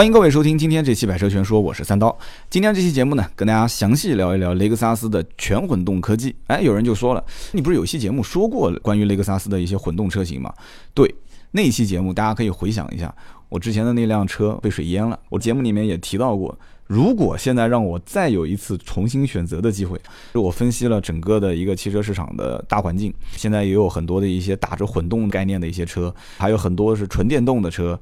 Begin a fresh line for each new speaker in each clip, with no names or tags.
欢迎各位收听今天这期百车全说，我是三刀。今天这期节目呢，跟大家详细聊一聊雷克萨斯的全混动科技。哎，有人就说了，你不是有期节目说过关于雷克萨斯的一些混动车型吗？对，那期节目大家可以回想一下，我之前的那辆车被水淹了，我节目里面也提到过。如果现在让我再有一次重新选择的机会，我分析了整个的一个汽车市场的大环境，现在也有很多的一些打着混动概念的一些车，还有很多是纯电动的车。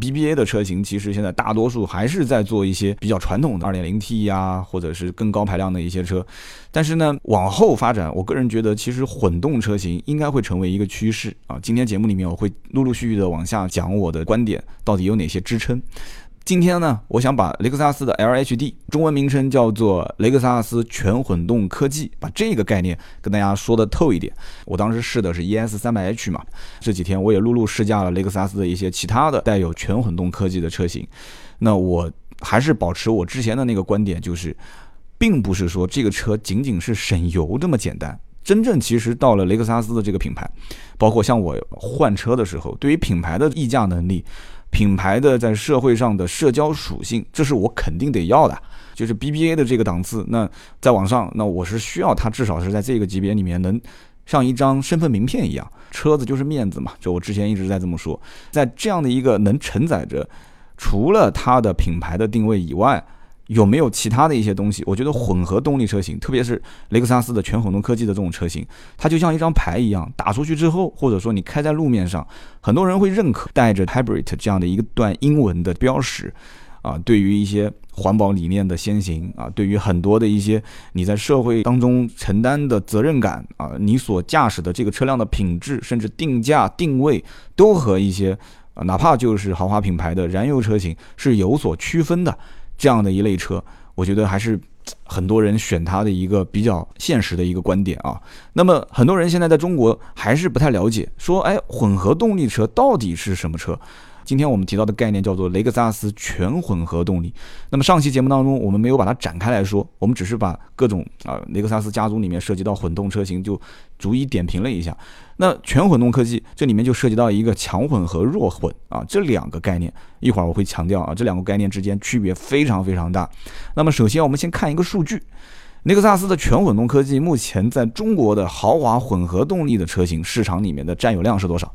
BBA 的车型其实现在大多数还是在做一些比较传统的 2.0T 呀，或者是更高排量的一些车。但是呢，往后发展，我个人觉得其实混动车型应该会成为一个趋势啊。今天节目里面我会陆陆续续的往下讲我的观点到底有哪些支撑。今天呢，我想把雷克萨斯的 LHD 中文名称叫做雷克萨斯全混动科技，把这个概念跟大家说的透一点。我当时试的是 ES 300H 嘛，这几天我也陆陆试驾了雷克萨斯的一些其他的带有全混动科技的车型。那我还是保持我之前的那个观点，就是并不是说这个车仅仅是省油这么简单。真正其实到了雷克萨斯的这个品牌，包括像我换车的时候，对于品牌的溢价能力。品牌的在社会上的社交属性，这是我肯定得要的。就是 BBA 的这个档次，那再往上，那我是需要它至少是在这个级别里面能像一张身份名片一样。车子就是面子嘛，就我之前一直在这么说。在这样的一个能承载着除了它的品牌的定位以外。有没有其他的一些东西？我觉得混合动力车型，特别是雷克萨斯的全混动科技的这种车型，它就像一张牌一样，打出去之后，或者说你开在路面上，很多人会认可带着 hybrid 这样的一个段英文的标识，啊，对于一些环保理念的先行啊，对于很多的一些你在社会当中承担的责任感啊，你所驾驶的这个车辆的品质，甚至定价定位，都和一些啊，哪怕就是豪华品牌的燃油车型是有所区分的。这样的一类车，我觉得还是很多人选它的一个比较现实的一个观点啊。那么很多人现在在中国还是不太了解，说哎，混合动力车到底是什么车？今天我们提到的概念叫做雷克萨斯全混合动力。那么上期节目当中，我们没有把它展开来说，我们只是把各种啊雷克萨斯家族里面涉及到混动车型就逐一点评了一下。那全混动科技这里面就涉及到一个强混和弱混啊这两个概念，一会儿我会强调啊这两个概念之间区别非常非常大。那么首先我们先看一个数据，雷克萨斯的全混动科技目前在中国的豪华混合动力的车型市场里面的占有量是多少？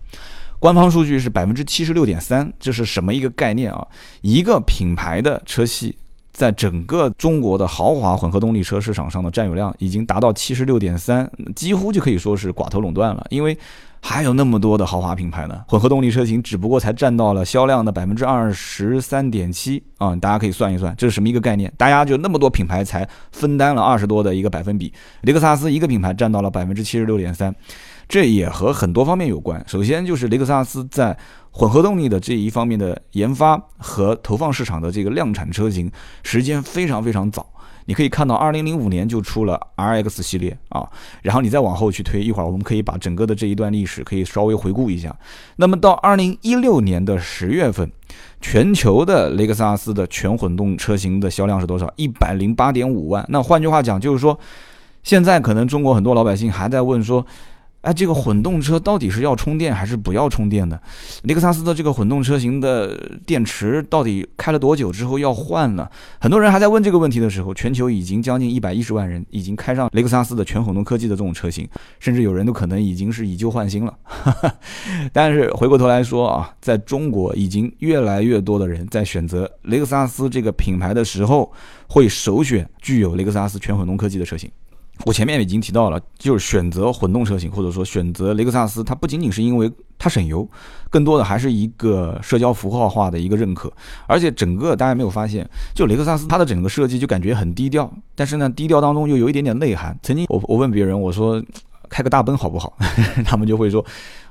官方数据是百分之七十六点三，这是什么一个概念啊？一个品牌的车系在整个中国的豪华混合动力车市场上的占有量已经达到七十六点三，几乎就可以说是寡头垄断了。因为还有那么多的豪华品牌呢，混合动力车型只不过才占到了销量的百分之二十三点七啊！大家可以算一算，这是什么一个概念？大家就那么多品牌才分担了二十多的一个百分比，雷克萨斯一个品牌占到了百分之七十六点三。这也和很多方面有关。首先就是雷克萨斯在混合动力的这一方面的研发和投放市场的这个量产车型时间非常非常早。你可以看到，二零零五年就出了 RX 系列啊，然后你再往后去推，一会儿我们可以把整个的这一段历史可以稍微回顾一下。那么到二零一六年的十月份，全球的雷克萨斯的全混动车型的销量是多少？一百零八点五万。那换句话讲，就是说，现在可能中国很多老百姓还在问说。哎，这个混动车到底是要充电还是不要充电的？雷克萨斯的这个混动车型的电池到底开了多久之后要换呢？很多人还在问这个问题的时候，全球已经将近一百一十万人已经开上雷克萨斯的全混动科技的这种车型，甚至有人都可能已经是以旧换新了。但是回过头来说啊，在中国已经越来越多的人在选择雷克萨斯这个品牌的时候，会首选具有雷克萨斯全混动科技的车型。我前面已经提到了，就是选择混动车型，或者说选择雷克萨斯，它不仅仅是因为它省油，更多的还是一个社交符号化的一个认可。而且整个大家没有发现，就雷克萨斯它的整个设计就感觉很低调，但是呢，低调当中又有一点点内涵。曾经我我问别人，我说开个大奔好不好？他们就会说。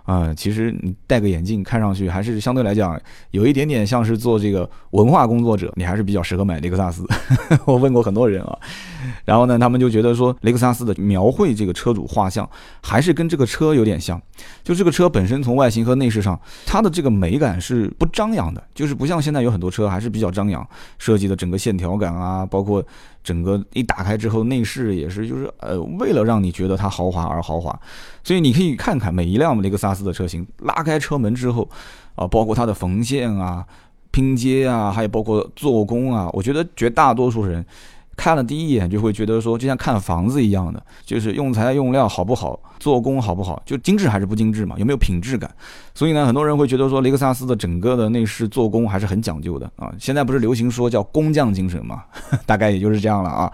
啊，其实你戴个眼镜，看上去还是相对来讲有一点点像是做这个文化工作者，你还是比较适合买雷克萨斯。我问过很多人啊，然后呢，他们就觉得说雷克萨斯的描绘这个车主画像还是跟这个车有点像，就这个车本身从外形和内饰上，它的这个美感是不张扬的，就是不像现在有很多车还是比较张扬，设计的整个线条感啊，包括。整个一打开之后，内饰也是，就是呃，为了让你觉得它豪华而豪华，所以你可以看看每一辆雷克萨斯的车型，拉开车门之后，啊，包括它的缝线啊、拼接啊，还有包括做工啊，我觉得绝大多数人。看了第一眼就会觉得说，就像看房子一样的，就是用材用料好不好，做工好不好，就精致还是不精致嘛，有没有品质感？所以呢，很多人会觉得说，雷克萨斯的整个的内饰做工还是很讲究的啊。现在不是流行说叫工匠精神嘛，大概也就是这样了啊。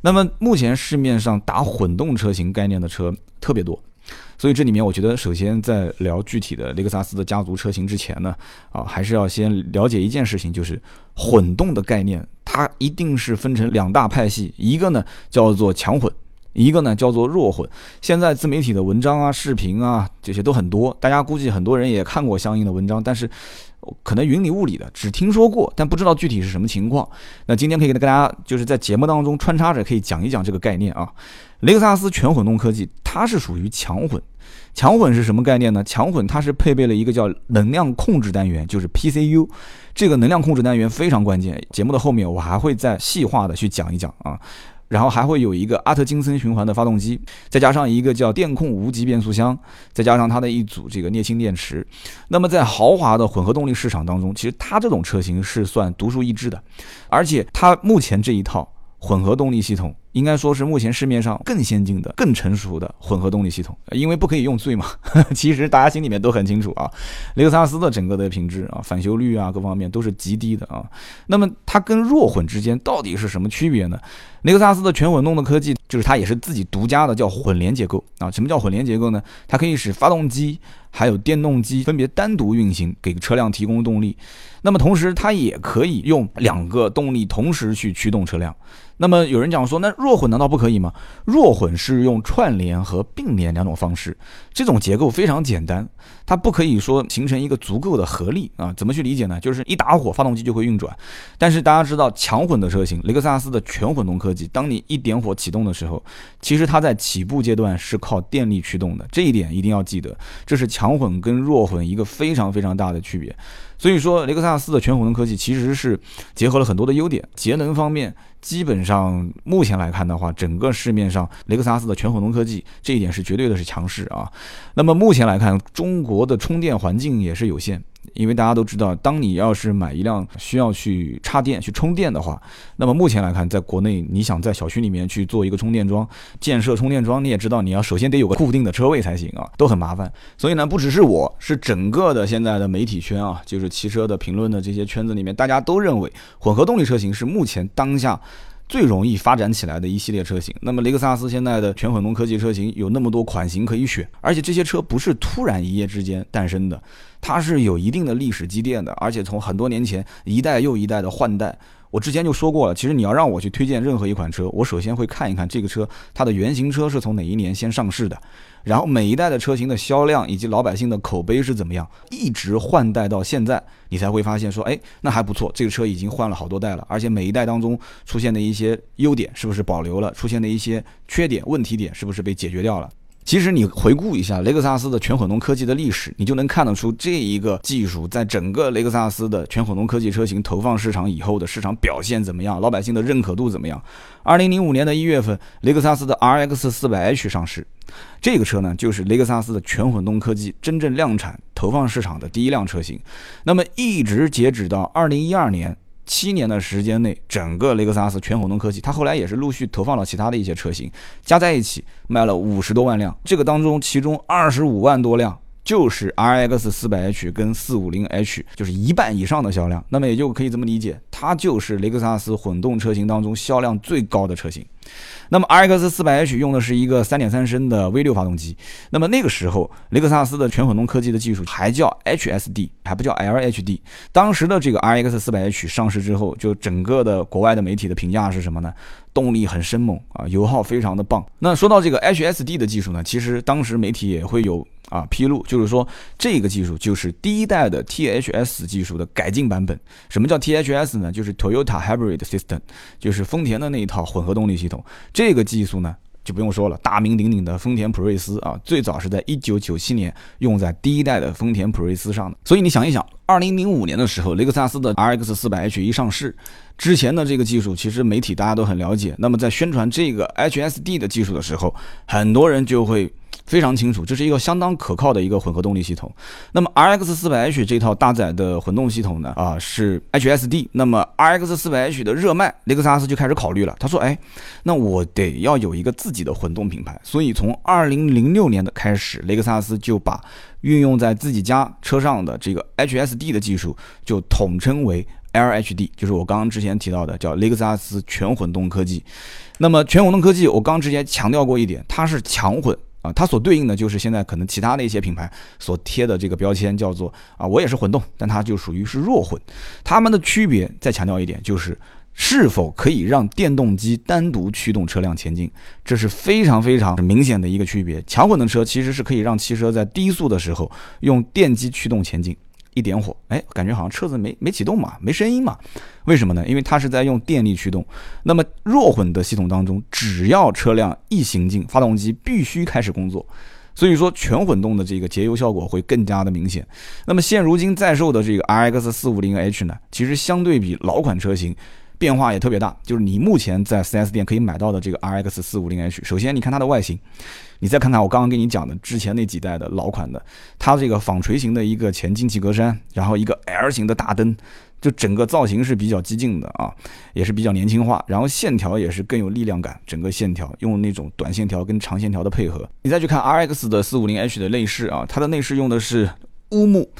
那么目前市面上打混动车型概念的车特别多。所以这里面，我觉得首先在聊具体的雷克萨斯的家族车型之前呢，啊，还是要先了解一件事情，就是混动的概念，它一定是分成两大派系，一个呢叫做强混，一个呢叫做弱混。现在自媒体的文章啊、视频啊这些都很多，大家估计很多人也看过相应的文章，但是可能云里雾里的，只听说过，但不知道具体是什么情况。那今天可以跟大家就是在节目当中穿插着可以讲一讲这个概念啊。雷克萨斯全混动科技，它是属于强混。强混是什么概念呢？强混它是配备了一个叫能量控制单元，就是 PCU。这个能量控制单元非常关键，节目的后面我还会再细化的去讲一讲啊。然后还会有一个阿特金森循环的发动机，再加上一个叫电控无级变速箱，再加上它的一组这个镍氢电池。那么在豪华的混合动力市场当中，其实它这种车型是算独树一帜的，而且它目前这一套。混合动力系统应该说是目前市面上更先进的、更成熟的混合动力系统，因为不可以用最嘛。其实大家心里面都很清楚啊，雷克萨斯的整个的品质啊、返修率啊各方面都是极低的啊。那么它跟弱混之间到底是什么区别呢？雷克萨斯的全混动的科技就是它也是自己独家的，叫混联结构啊。什么叫混联结构呢？它可以使发动机还有电动机分别单独运行，给车辆提供动力。那么同时它也可以用两个动力同时去驱动车辆。那么有人讲说，那弱混难道不可以吗？弱混是用串联和并联两种方式，这种结构非常简单，它不可以说形成一个足够的合力啊？怎么去理解呢？就是一打火，发动机就会运转。但是大家知道，强混的车型，雷克萨斯的全混动科技，当你一点火启动的时候，其实它在起步阶段是靠电力驱动的，这一点一定要记得，这是强强混跟弱混一个非常非常大的区别。所以说，雷克萨斯的全混动科技其实是结合了很多的优点，节能方面。基本上目前来看的话，整个市面上雷克萨斯的全混动科技这一点是绝对的是强势啊。那么目前来看，中国的充电环境也是有限。因为大家都知道，当你要是买一辆需要去插电、去充电的话，那么目前来看，在国内你想在小区里面去做一个充电桩、建设充电桩，你也知道，你要首先得有个固定的车位才行啊，都很麻烦。所以呢，不只是我，是整个的现在的媒体圈啊，就是汽车的评论的这些圈子里面，大家都认为混合动力车型是目前当下。最容易发展起来的一系列车型。那么雷克萨斯现在的全混动科技车型有那么多款型可以选，而且这些车不是突然一夜之间诞生的，它是有一定的历史积淀的，而且从很多年前一代又一代的换代。我之前就说过了，其实你要让我去推荐任何一款车，我首先会看一看这个车它的原型车是从哪一年先上市的，然后每一代的车型的销量以及老百姓的口碑是怎么样，一直换代到现在，你才会发现说，哎，那还不错，这个车已经换了好多代了，而且每一代当中出现的一些优点是不是保留了，出现的一些缺点问题点是不是被解决掉了。其实你回顾一下雷克萨斯的全混动科技的历史，你就能看得出这一个技术在整个雷克萨斯的全混动科技车型投放市场以后的市场表现怎么样，老百姓的认可度怎么样？二零零五年的一月份，雷克萨斯的 RX 四百 H 上市，这个车呢就是雷克萨斯的全混动科技真正量产投放市场的第一辆车型。那么一直截止到二零一二年。七年的时间内，整个雷克萨斯全混动科技，它后来也是陆续投放了其他的一些车型，加在一起卖了五十多万辆。这个当中，其中二十五万多辆就是 RX 四百 H 跟四五零 H，就是一半以上的销量。那么也就可以这么理解，它就是雷克萨斯混动车型当中销量最高的车型。那么 RX 四百 H 用的是一个三点三升的 V 六发动机。那么那个时候，雷克萨斯的全混动科技的技术还叫 HSD，还不叫 LHD。当时的这个 RX 四百 H 上市之后，就整个的国外的媒体的评价是什么呢？动力很生猛啊，油耗非常的棒。那说到这个 HSD 的技术呢，其实当时媒体也会有啊披露，就是说这个技术就是第一代的 THS 技术的改进版本。什么叫 THS 呢？就是 Toyota Hybrid System，就是丰田的那一套混合动力系统。这个技术呢，就不用说了，大名鼎鼎的丰田普锐斯啊，最早是在一九九七年用在第一代的丰田普锐斯上的。所以你想一想，二零零五年的时候，雷克萨斯的 RX 四百 H 一上市之前的这个技术，其实媒体大家都很了解。那么在宣传这个 HSD 的技术的时候，很多人就会非常清楚，这是一个相当可靠的一个混合动力系统。那么 RX 四百 H 这套搭载的混动系统呢，啊是 HSD。那么 RX 四百 H 的热卖，雷克萨斯就开始考虑了。他说：“哎，那我得要有一个自己的混动品牌。”所以从二零零六年的开始，雷克萨斯就把运用在自己家车上的这个 HSD 的技术就统称为 LHD，就是我刚刚之前提到的叫雷克萨斯全混动科技。那么全混动科技，我刚之前强调过一点，它是强混。啊，它所对应的就是现在可能其他的一些品牌所贴的这个标签，叫做啊，我也是混动，但它就属于是弱混。它们的区别再强调一点，就是是否可以让电动机单独驱动车辆前进，这是非常非常明显的一个区别。强混的车其实是可以让汽车在低速的时候用电机驱动前进。一点火，哎，感觉好像车子没没启动嘛，没声音嘛？为什么呢？因为它是在用电力驱动。那么弱混的系统当中，只要车辆一行进，发动机必须开始工作。所以说，全混动的这个节油效果会更加的明显。那么现如今在售的这个 RX 四五零 H 呢，其实相对比老款车型。变化也特别大，就是你目前在 4S 店可以买到的这个 RX 450H，首先你看它的外形，你再看看我刚刚跟你讲的之前那几代的老款的，它这个纺锤形的一个前进气格栅，然后一个 L 型的大灯，就整个造型是比较激进的啊，也是比较年轻化，然后线条也是更有力量感，整个线条用那种短线条跟长线条的配合。你再去看 RX 的 450H 的内饰啊，它的内饰用的是乌木，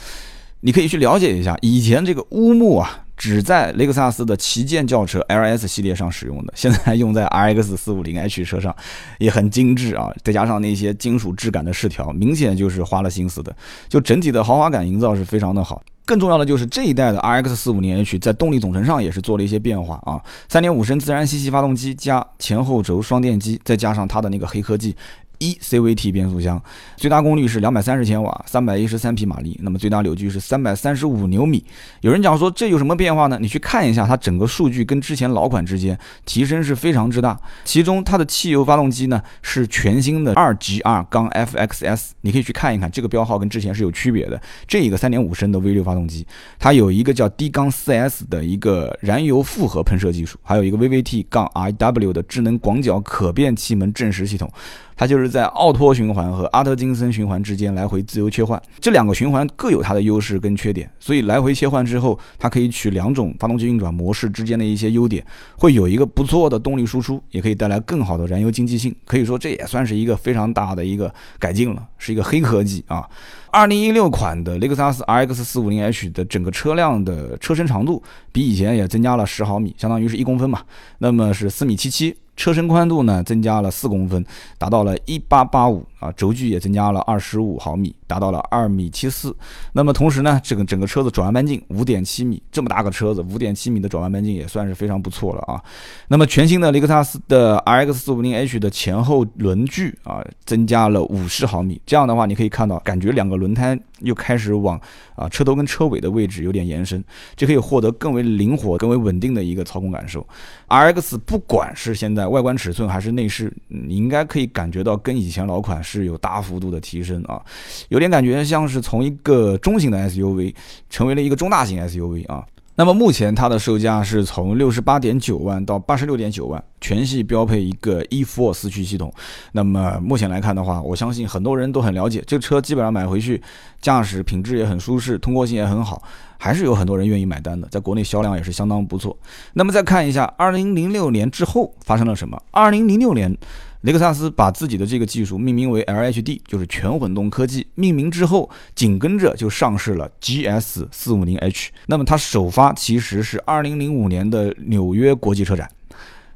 你可以去了解一下，以前这个乌木啊。只在雷克萨斯的旗舰轿车 LS 系列上使用的，现在用在 RX 450H 车上也很精致啊，再加上那些金属质感的饰条，明显就是花了心思的，就整体的豪华感营造是非常的好。更重要的就是这一代的 RX 450H 在动力总成上也是做了一些变化啊，3.5升自然吸气发动机加前后轴双电机，再加上它的那个黑科技。一 CVT 变速箱，最大功率是两百三十千瓦，三百一十三匹马力，那么最大扭矩是三百三十五牛米。有人讲说这有什么变化呢？你去看一下它整个数据跟之前老款之间提升是非常之大。其中它的汽油发动机呢是全新的二 GR 杠 FXS，你可以去看一看这个标号跟之前是有区别的。这一个三点五升的 V 六发动机，它有一个叫 D 杠四 S 的一个燃油复合喷射技术，还有一个 VVT 杠 IW 的智能广角可变气门正时系统。它就是在奥托循环和阿特金森循环之间来回自由切换，这两个循环各有它的优势跟缺点，所以来回切换之后，它可以取两种发动机运转模式之间的一些优点，会有一个不错的动力输出，也可以带来更好的燃油经济性。可以说这也算是一个非常大的一个改进了，是一个黑科技啊。二零一六款的雷克萨斯 RX 四五零 H 的整个车辆的车身长度比以前也增加了十毫米，相当于是一公分嘛，那么是四米七七。车身宽度呢增加了四公分，达到了一八八五啊，轴距也增加了二十五毫米，达到了二米七四。那么同时呢，这个整个车子转弯半径五点七米，这么大个车子五点七米的转弯半径也算是非常不错了啊。那么全新的雷克萨斯的 RX 四五零 H 的前后轮距啊增加了五十毫米，这样的话你可以看到，感觉两个轮胎又开始往啊车头跟车尾的位置有点延伸，就可以获得更为灵活、更为稳定的一个操控感受。RX 不管是现在外观尺寸还是内饰，你应该可以感觉到跟以前老款是有大幅度的提升啊，有点感觉像是从一个中型的 SUV 成为了一个中大型 SUV 啊。那么目前它的售价是从六十八点九万到八十六点九万，全系标配一个 e four 四驱系统。那么目前来看的话，我相信很多人都很了解这个车，基本上买回去驾驶品质也很舒适，通过性也很好，还是有很多人愿意买单的。在国内销量也是相当不错。那么再看一下二零零六年之后发生了什么？二零零六年。雷克萨斯把自己的这个技术命名为 LHD，就是全混动科技。命名之后，紧跟着就上市了 GS 四五零 H。那么它首发其实是二零零五年的纽约国际车展。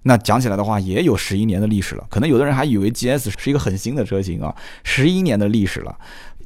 那讲起来的话，也有十一年的历史了。可能有的人还以为 GS 是一个很新的车型啊，十一年的历史了。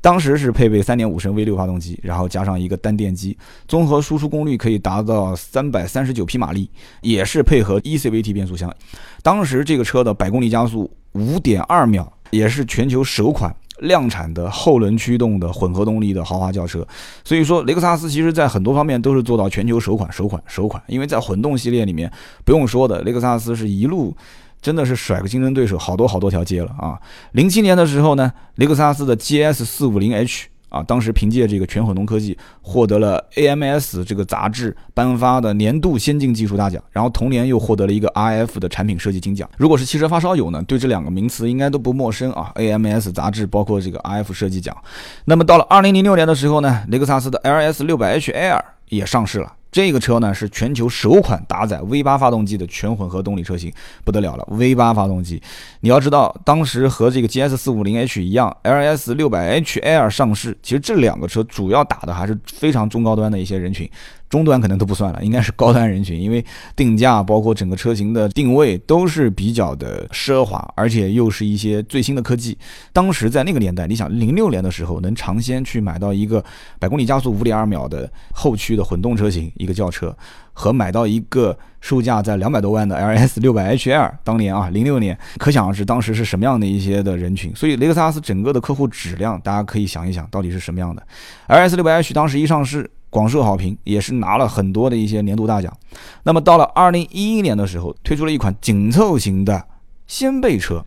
当时是配备3.5升 V6 发动机，然后加上一个单电机，综合输出功率可以达到339匹马力，也是配合 eCVT 变速箱。当时这个车的百公里加速5.2秒，也是全球首款量产的后轮驱动的混合动力的豪华轿车。所以说，雷克萨斯其实在很多方面都是做到全球首款、首款、首款。因为在混动系列里面，不用说的，雷克萨斯是一路。真的是甩个竞争对手好多好多条街了啊！零七年的时候呢，雷克萨斯的 GS 四五零 H 啊，当时凭借这个全混动科技获得了 AMS 这个杂志颁发的年度先进技术大奖，然后同年又获得了一个 RF 的产品设计金奖。如果是汽车发烧友呢，对这两个名词应该都不陌生啊。AMS 杂志包括这个 RF 设计奖。那么到了2006年的时候呢，雷克萨斯的 LS 600h Air 也上市了。这个车呢是全球首款搭载 V8 发动机的全混合动力车型，不得了了！V8 发动机，你要知道，当时和这个 GS 450H 一样，LS 600H Air 上市，其实这两个车主要打的还是非常中高端的一些人群。中端可能都不算了，应该是高端人群，因为定价包括整个车型的定位都是比较的奢华，而且又是一些最新的科技。当时在那个年代，你想零六年的时候能尝鲜去买到一个百公里加速五点二秒的后驱的混动车型，一个轿车，和买到一个售价在两百多万的 LS 六百 HL，当年啊零六年，可想而知当时是什么样的一些的人群。所以雷克萨斯整个的客户质量，大家可以想一想到底是什么样的。LS 六百 H 当时一上市。广受好评，也是拿了很多的一些年度大奖。那么到了二零一一年的时候，推出了一款紧凑型的掀背车。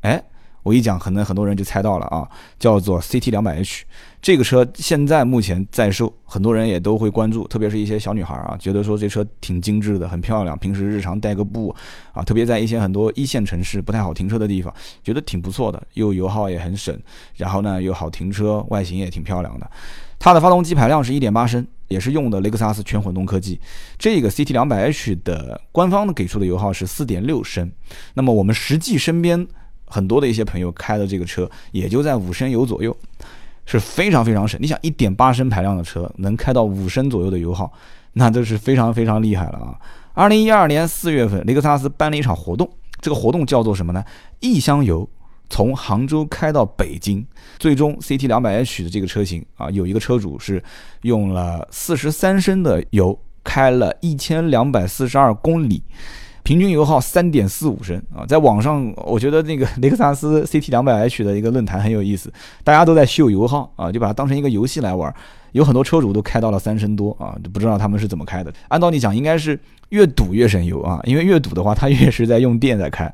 哎，我一讲，可能很多人就猜到了啊，叫做 CT 两百 H。这个车现在目前在售，很多人也都会关注，特别是一些小女孩啊，觉得说这车挺精致的，很漂亮。平时日常带个步啊，特别在一些很多一线城市不太好停车的地方，觉得挺不错的，又油耗也很省，然后呢又好停车，外形也挺漂亮的。它的发动机排量是一点八升，也是用的雷克萨斯全混动科技。这个 CT 两百 H 的官方给出的油耗是四点六升，那么我们实际身边很多的一些朋友开的这个车也就在五升油左右，是非常非常省。你想一点八升排量的车能开到五升左右的油耗，那都是非常非常厉害了啊！二零一二年四月份，雷克萨斯办了一场活动，这个活动叫做什么呢？异乡游。从杭州开到北京，最终 CT 两百 H 的这个车型啊，有一个车主是用了四十三升的油，开了一千两百四十二公里，平均油耗三点四五升啊。在网上，我觉得那个雷克萨斯 CT 两百 H 的一个论坛很有意思，大家都在秀油耗啊，就把它当成一个游戏来玩。有很多车主都开到了三升多啊，就不知道他们是怎么开的。按道理讲，应该是越堵越省油啊，因为越堵的话，它越是在用电在开。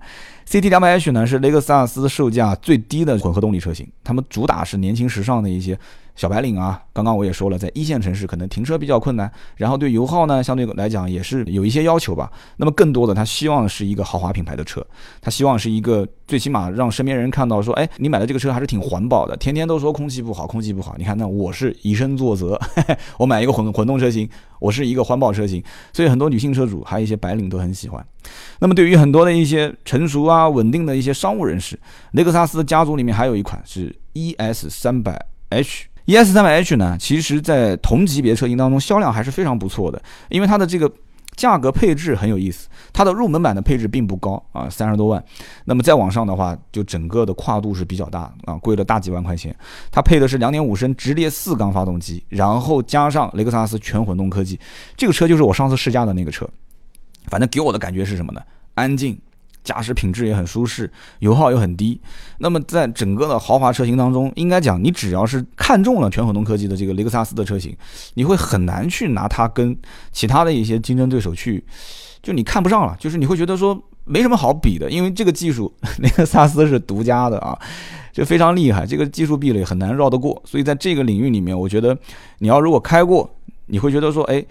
CT 两百 H 呢是雷克萨斯售价最低的混合动力车型，他们主打是年轻时尚的一些。小白领啊，刚刚我也说了，在一线城市可能停车比较困难，然后对油耗呢，相对来讲也是有一些要求吧。那么更多的，他希望是一个豪华品牌的车，他希望是一个最起码让身边人看到说，哎，你买的这个车还是挺环保的。天天都说空气不好，空气不好，你看那我是以身作则，我买一个混混动车型，我是一个环保车型，所以很多女性车主还有一些白领都很喜欢。那么对于很多的一些成熟啊、稳定的一些商务人士，雷克萨斯家族里面还有一款是 ES 三百 H。ES 三百 H 呢，其实，在同级别车型当中销量还是非常不错的，因为它的这个价格配置很有意思。它的入门版的配置并不高啊，三十多万。那么再往上的话，就整个的跨度是比较大啊，贵了大几万块钱。它配的是两点五升直列四缸发动机，然后加上雷克萨斯全混动科技。这个车就是我上次试驾的那个车，反正给我的感觉是什么呢？安静。驾驶品质也很舒适，油耗又很低。那么在整个的豪华车型当中，应该讲你只要是看中了全混动科技的这个雷克萨斯的车型，你会很难去拿它跟其他的一些竞争对手去，就你看不上了，就是你会觉得说没什么好比的，因为这个技术雷克萨斯是独家的啊，就非常厉害，这个技术壁垒很难绕得过。所以在这个领域里面，我觉得你要如果开过，你会觉得说，哎。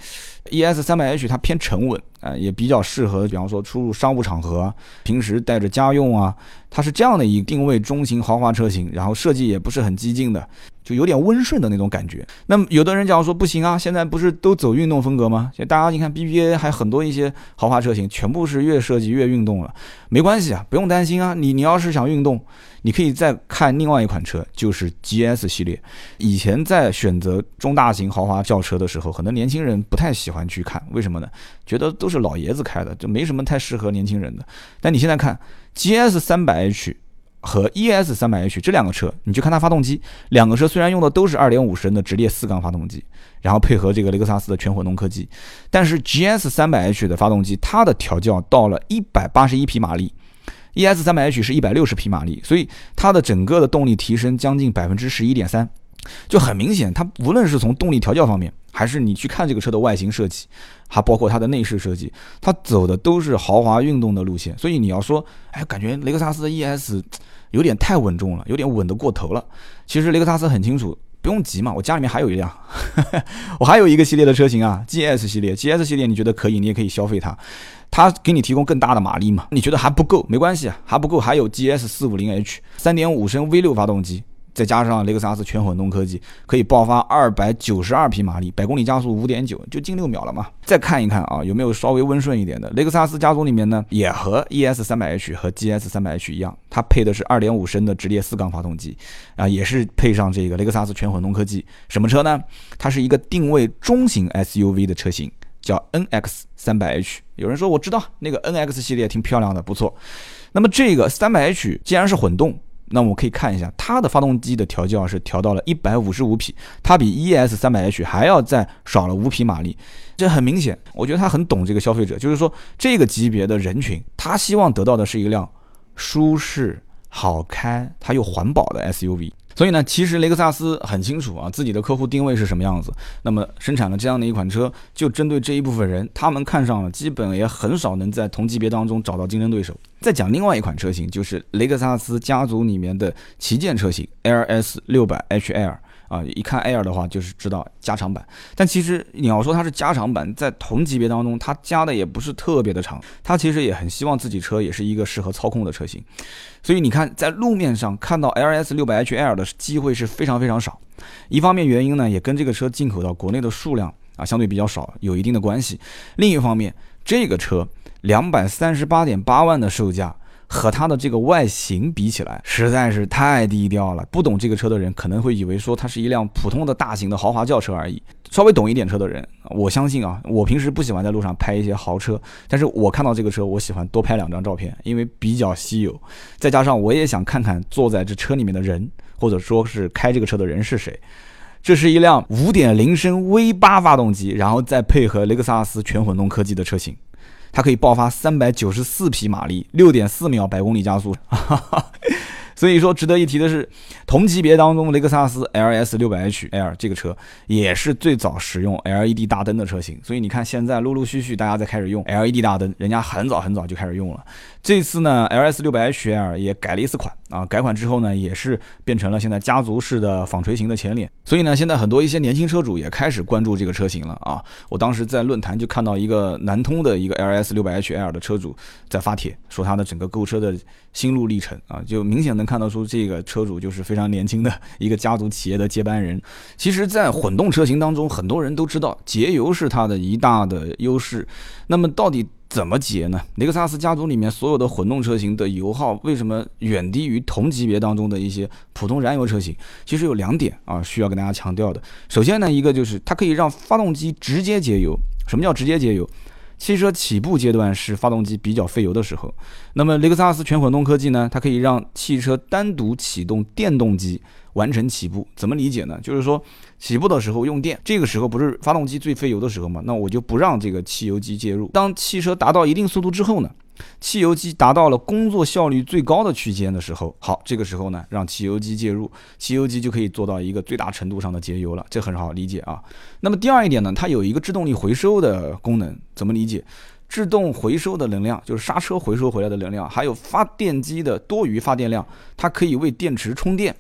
ES 三百 H 它偏沉稳啊，也比较适合，比方说出入商务场合，平时带着家用啊，它是这样的一个定位中型豪华车型，然后设计也不是很激进的，就有点温顺的那种感觉。那么有的人讲说不行啊，现在不是都走运动风格吗？现在大家你看 BBA 还很多一些豪华车型，全部是越设计越运动了，没关系啊，不用担心啊，你你要是想运动。你可以再看另外一款车，就是 GS 系列。以前在选择中大型豪华轿车的时候，很多年轻人不太喜欢去看，为什么呢？觉得都是老爷子开的，就没什么太适合年轻人的。但你现在看 GS 三百 H 和 ES 三百 H 这两个车，你去看它发动机，两个车虽然用的都是二点五升的直列四缸发动机，然后配合这个雷克萨斯的全混动科技，但是 GS 三百 H 的发动机，它的调教到了一百八十一匹马力。ES 三百 H 是一百六十匹马力，所以它的整个的动力提升将近百分之十一点三，就很明显，它无论是从动力调教方面，还是你去看这个车的外形设计，还包括它的内饰设计，它走的都是豪华运动的路线。所以你要说，哎，感觉雷克萨斯的 ES 有点太稳重了，有点稳得过头了。其实雷克萨斯很清楚。不用急嘛，我家里面还有一辆，我还有一个系列的车型啊，GS 系列，GS 系列你觉得可以，你也可以消费它，它给你提供更大的马力嘛？你觉得还不够，没关系啊，还不够，还有 GS 四五零 H 三点五升 V 六发动机。再加上雷克萨斯全混动科技，可以爆发二百九十二匹马力，百公里加速五点九，就近六秒了嘛。再看一看啊，有没有稍微温顺一点的？雷克萨斯家族里面呢，也和 ES 三百 H 和 GS 三百 H 一样，它配的是二点五升的直列四缸发动机，啊，也是配上这个雷克萨斯全混动科技。什么车呢？它是一个定位中型 SUV 的车型，叫 NX 三百 H。有人说我知道那个 NX 系列挺漂亮的，不错。那么这个三百 H 既然是混动，那我们可以看一下它的发动机的调教是调到了一百五十五匹，它比 ES 三百 H 还要再少了五匹马力，这很明显，我觉得他很懂这个消费者，就是说这个级别的人群，他希望得到的是一辆舒适、好开，它又环保的 SUV。所以呢，其实雷克萨斯很清楚啊，自己的客户定位是什么样子。那么生产了这样的一款车，就针对这一部分人，他们看上了，基本也很少能在同级别当中找到竞争对手。再讲另外一款车型，就是雷克萨斯家族里面的旗舰车型 LS 六百 HL。啊，一看 Air 的话，就是知道加长版。但其实你要说它是加长版，在同级别当中，它加的也不是特别的长。它其实也很希望自己车也是一个适合操控的车型。所以你看，在路面上看到 LS 六百 HL 的机会是非常非常少。一方面原因呢，也跟这个车进口到国内的数量啊相对比较少有一定的关系。另一方面，这个车两百三十八点八万的售价。和它的这个外形比起来，实在是太低调了。不懂这个车的人可能会以为说它是一辆普通的大型的豪华轿车而已。稍微懂一点车的人，我相信啊，我平时不喜欢在路上拍一些豪车，但是我看到这个车，我喜欢多拍两张照片，因为比较稀有。再加上我也想看看坐在这车里面的人，或者说是开这个车的人是谁。这是一辆5.0升 V8 发动机，然后再配合雷克萨斯全混动科技的车型。它可以爆发三百九十四匹马力，六点四秒百公里加速。所以说，值得一提的是，同级别当中，雷克萨斯 LS 六百 H L 这个车也是最早使用 LED 大灯的车型。所以你看，现在陆陆续续大家在开始用 LED 大灯，人家很早很早就开始用了。这次呢，LS 六百 H L 也改了一次款啊，改款之后呢，也是变成了现在家族式的纺锤型的前脸。所以呢，现在很多一些年轻车主也开始关注这个车型了啊。我当时在论坛就看到一个南通的一个 LS 六百 H L 的车主在发帖，说他的整个购车的心路历程啊，就明显的看到出这个车主就是非常年轻的一个家族企业的接班人。其实，在混动车型当中，很多人都知道节油是它的一大的优势。那么，到底怎么节呢？雷克萨斯家族里面所有的混动车型的油耗为什么远低于同级别当中的一些普通燃油车型？其实有两点啊，需要跟大家强调的。首先呢，一个就是它可以让发动机直接节油。什么叫直接节油？汽车起步阶段是发动机比较费油的时候，那么雷克萨斯全混动科技呢，它可以让汽车单独启动电动机完成起步。怎么理解呢？就是说起步的时候用电，这个时候不是发动机最费油的时候吗？那我就不让这个汽油机介入。当汽车达到一定速度之后呢？汽油机达到了工作效率最高的区间的时候，好，这个时候呢，让汽油机介入，汽油机就可以做到一个最大程度上的节油了，这很好理解啊。那么第二一点呢，它有一个制动力回收的功能，怎么理解？制动回收的能量就是刹车回收回来的能量，还有发电机的多余发电量，它可以为电池充电。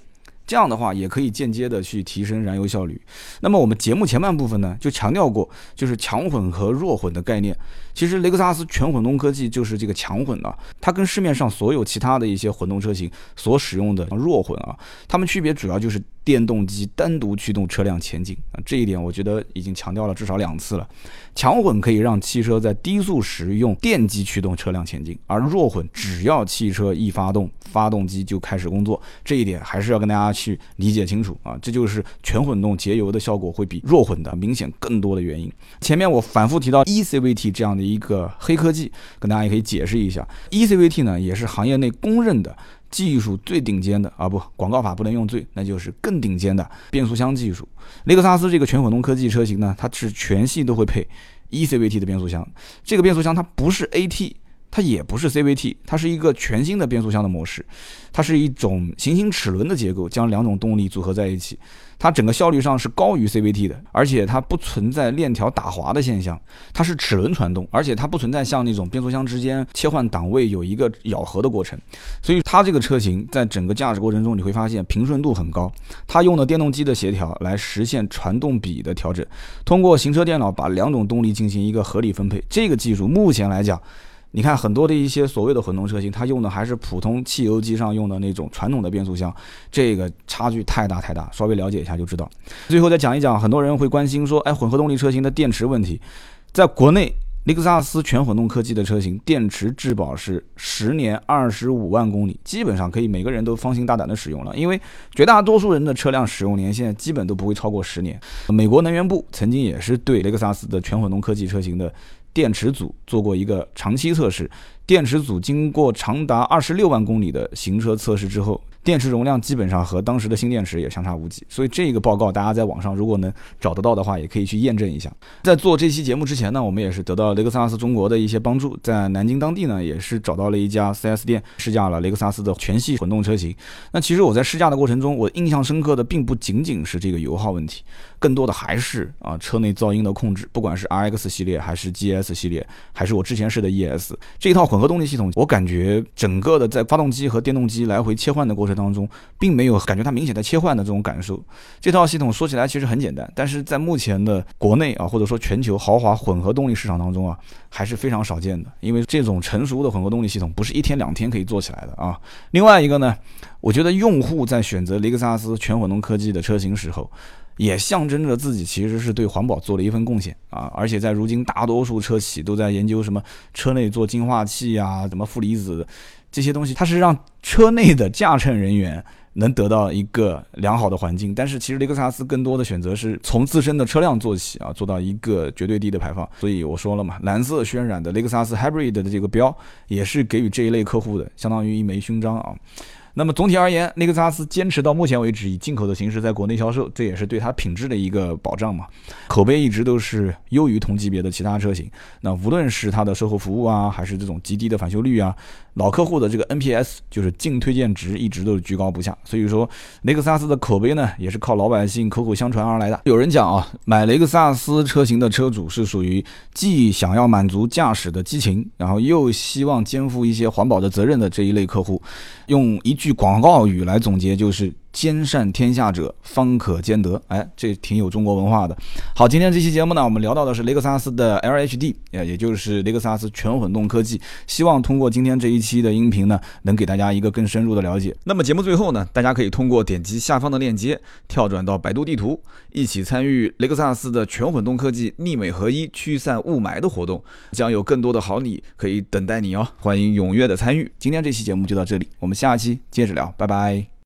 这样的话也可以间接的去提升燃油效率。那么我们节目前半部分呢，就强调过，就是强混和弱混的概念。其实雷克萨斯全混动科技就是这个强混啊，它跟市面上所有其他的一些混动车型所使用的弱混啊，它们区别主要就是电动机单独驱动车辆前进啊。这一点我觉得已经强调了至少两次了。强混可以让汽车在低速时用电机驱动车辆前进，而弱混只要汽车一发动，发动机就开始工作。这一点还是要跟大家去理解清楚啊，这就是全混动节油的效果会比弱混的明显更多的原因。前面我反复提到 eCVT 这样的一个黑科技，跟大家也可以解释一下。eCVT 呢也是行业内公认的技术最顶尖的啊，不，广告法不能用最，那就是更顶尖的变速箱技术。雷克萨斯这个全混动科技车型呢，它是全系都会配 eCVT 的变速箱。这个变速箱它不是 AT。它也不是 CVT，它是一个全新的变速箱的模式，它是一种行星齿轮的结构，将两种动力组合在一起。它整个效率上是高于 CVT 的，而且它不存在链条打滑的现象，它是齿轮传动，而且它不存在像那种变速箱之间切换档位有一个咬合的过程，所以它这个车型在整个驾驶过程中你会发现平顺度很高。它用的电动机的协调来实现传动比的调整，通过行车电脑把两种动力进行一个合理分配，这个技术目前来讲。你看很多的一些所谓的混动车型，它用的还是普通汽油机上用的那种传统的变速箱，这个差距太大太大，稍微了解一下就知道。最后再讲一讲，很多人会关心说，哎，混合动力车型的电池问题，在国内雷克萨斯全混动科技的车型，电池质保是十年二十五万公里，基本上可以每个人都放心大胆的使用了，因为绝大多数人的车辆使用年限基本都不会超过十年。美国能源部曾经也是对雷克萨斯的全混动科技车型的。电池组做过一个长期测试，电池组经过长达二十六万公里的行车测试之后。电池容量基本上和当时的新电池也相差无几，所以这个报告大家在网上如果能找得到的话，也可以去验证一下。在做这期节目之前呢，我们也是得到雷克萨斯中国的一些帮助，在南京当地呢，也是找到了一家 4S 店试驾了雷克萨斯的全系混动车型。那其实我在试驾的过程中，我印象深刻的并不仅仅是这个油耗问题，更多的还是啊车内噪音的控制，不管是 RX 系列还是 GS 系列，还是我之前试的 ES 这一套混合动力系统，我感觉整个的在发动机和电动机来回切换的过程。当中并没有感觉它明显的切换的这种感受。这套系统说起来其实很简单，但是在目前的国内啊，或者说全球豪华混合动力市场当中啊，还是非常少见的。因为这种成熟的混合动力系统不是一天两天可以做起来的啊。另外一个呢，我觉得用户在选择雷克萨斯全混动科技的车型时候，也象征着自己其实是对环保做了一份贡献啊。而且在如今大多数车企都在研究什么车内做净化器啊，什么负离子。这些东西，它是让车内的驾乘人员能得到一个良好的环境，但是其实雷克萨斯更多的选择是从自身的车辆做起啊，做到一个绝对低的排放。所以我说了嘛，蓝色渲染的雷克萨斯 Hybrid 的这个标，也是给予这一类客户的，相当于一枚勋章啊。那么总体而言，雷克萨斯坚持到目前为止以进口的形式在国内销售，这也是对它品质的一个保障嘛。口碑一直都是优于同级别的其他车型。那无论是它的售后服务啊，还是这种极低的返修率啊。老客户的这个 NPS 就是净推荐值一直都是居高不下，所以说雷克萨斯的口碑呢也是靠老百姓口口相传而来的。有人讲啊，买雷克萨斯车型的车主是属于既想要满足驾驶的激情，然后又希望肩负一些环保的责任的这一类客户。用一句句广告语来总结就是。兼善天下者，方可兼得。哎，这挺有中国文化的。好，今天这期节目呢，我们聊到的是雷克萨斯的 LHD，也也就是雷克萨斯全混动科技。希望通过今天这一期的音频呢，能给大家一个更深入的了解。那么节目最后呢，大家可以通过点击下方的链接，跳转到百度地图，一起参与雷克萨斯的全混动科技逆美合一驱散雾霾的活动，将有更多的好礼可以等待你哦。欢迎踊跃的参与。今天这期节目就到这里，我们下期接着聊，拜拜。